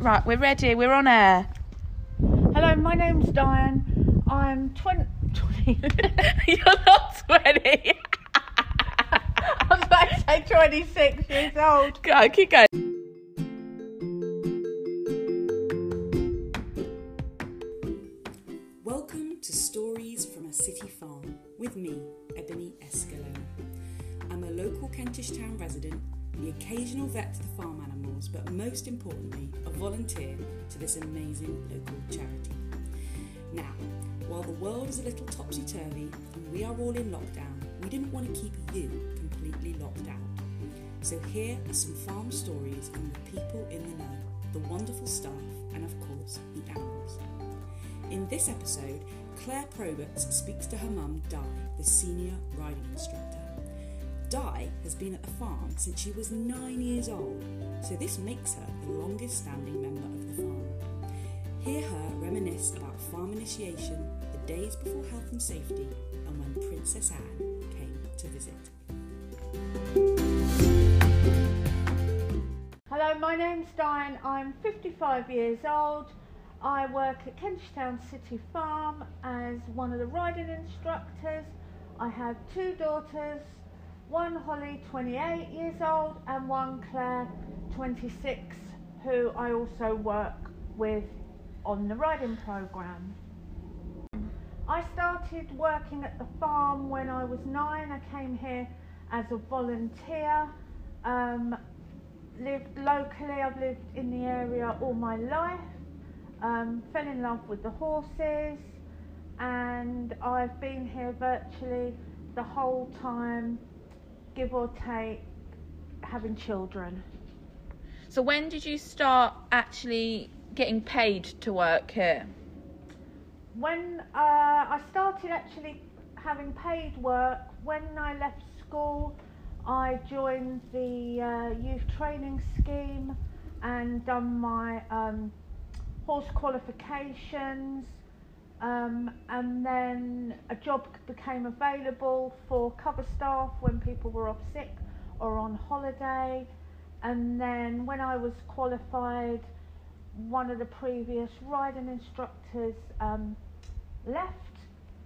Right, we're ready. We're on air. Hello, my name's Diane. I'm 20. 20 You're not 20. I was about to say 26 years old. Go, keep going. Welcome to Stories from a City Farm with me, Ebony Escalona. I'm a local Kentish Town resident, the occasional vet to the farm animals, but most importantly, a volunteer to this amazing local charity. Now, while the world is a little topsy turvy and we are all in lockdown, we didn't want to keep you completely locked out. So here are some farm stories from the people in the know, the wonderful staff, and of course, the animals. In this episode, Claire Proberts speaks to her mum, Di, the senior riding instructor. Di has been at the farm since she was nine years old, so this makes her the longest standing member of the farm. Hear her reminisce about farm initiation, the days before health and safety, and when Princess Anne came to visit. Hello, my name's Diane. I'm 55 years old. I work at Kentish Town City Farm as one of the riding instructors. I have two daughters, one Holly, 28 years old, and one Claire, 26, who I also work with on the riding program. I started working at the farm when I was nine. I came here as a volunteer. Um, lived locally. I've lived in the area all my life. Um, fell in love with the horses, and I've been here virtually the whole time, give or take, having children. So, when did you start actually getting paid to work here? When uh, I started actually having paid work, when I left school, I joined the uh, youth training scheme and done my um, horse qualifications. Um, and then a job became available for cover staff when people were off sick or on holiday. And then when I was qualified, one of the previous riding instructors um, left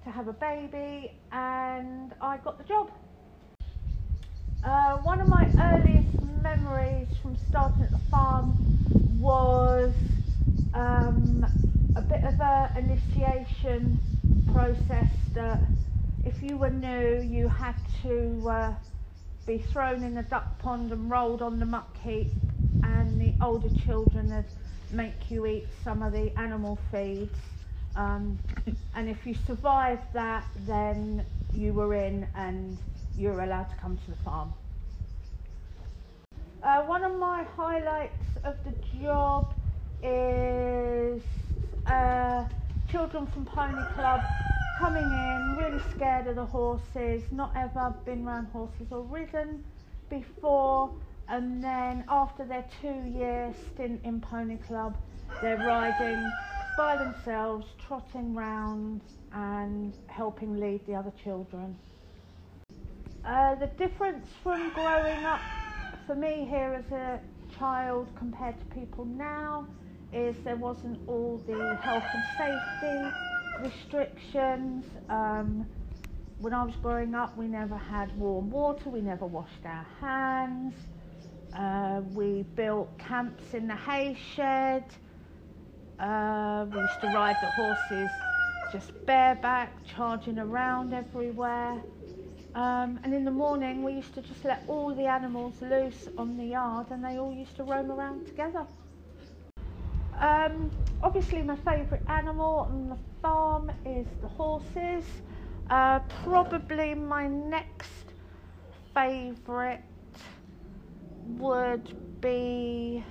to have a baby, and I got the job. Uh, one of my earliest memories from starting at the farm was um, a bit of a process that if you were new, you had to uh, be thrown in the duck pond and rolled on the muck heap, and the older children would make you eat some of the animal feeds. Um, and if you survived that, then you were in and you were allowed to come to the farm. Uh, one of my highlights of the job is uh, children from Pony Club coming in, really scared of the horses, not ever been around horses or ridden before, and then after their two year stint in Pony Club, they're riding by themselves, trotting round and helping lead the other children. Uh, the difference from growing up for me here as a child compared to people now is there wasn't all the health and safety restrictions. Um, when I was growing up, we never had warm water, we never washed our hands. Uh, we built camps in the hay shed. Uh, we used to ride the horses just bareback, charging around everywhere. Um, and in the morning, we used to just let all the animals loose on the yard and they all used to roam around together. Um, obviously, my favourite animal on the farm is the horses. Uh, probably my next favourite would be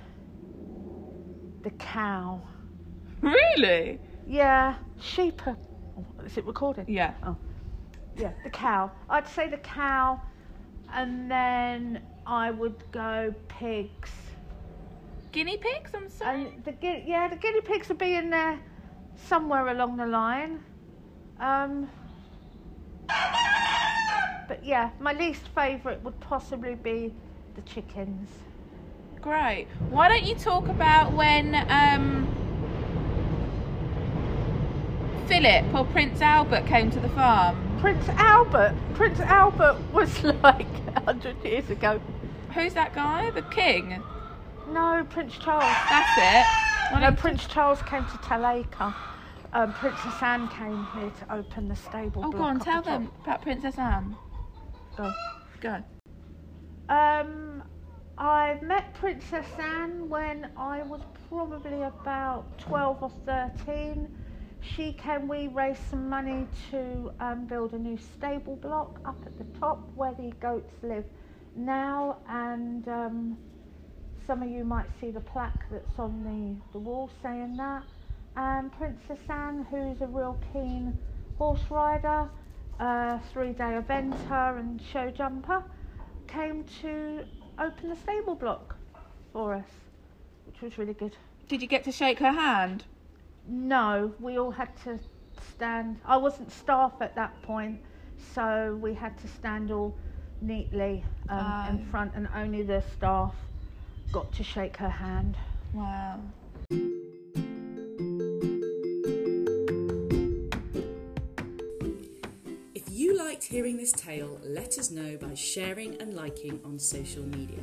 the cow. Really? Yeah, sheep. Are, oh, is it recorded? Yeah. Oh, yeah, the cow. I'd say the cow, and then I would go pigs. Guinea pigs, I'm sorry. And the yeah, the guinea pigs would be in there somewhere along the line. Um, but yeah, my least favourite would possibly be the chickens. great. Why don't you talk about when um, Philip or Prince Albert came to the farm? Prince Albert. Prince Albert was like hundred years ago. Who's that guy? The king? No, Prince Charles. That's it. No, Prince Charles came to Talacre. Um, Princess Anne came here to open the stable. Block. Oh, go on, tell the them about Princess Anne. Go. Go. Um, I met Princess Anne when I was probably about 12 or 13. She came, we raised some money to um, build a new stable block up at the top where the goats live now. And um, some of you might see the plaque that's on the, the wall saying that. And Princess Anne, who's a real keen horse rider, uh, three day eventer and show jumper, came to open the stable block for us, which was really good. Did you get to shake her hand? No, we all had to stand. I wasn't staff at that point, so we had to stand all neatly um, in front, and only the staff got to shake her hand. Wow. If you liked hearing this tale, let us know by sharing and liking on social media.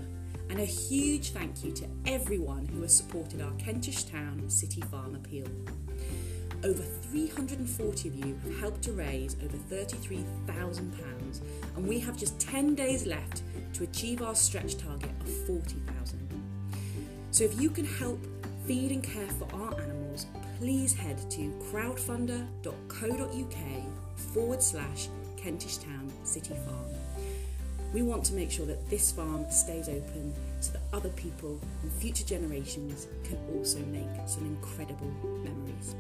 And a huge thank you to everyone who has supported our Kentish Town City Farm appeal. Over 340 of you have helped to raise over £33,000, and we have just 10 days left to achieve our stretch target of 40,000. So if you can help feed and care for our animals, please head to crowdfunder.co.uk forward slash Kentish Town City Farm. We want to make sure that this farm stays open so that other people and future generations can also make some incredible memories.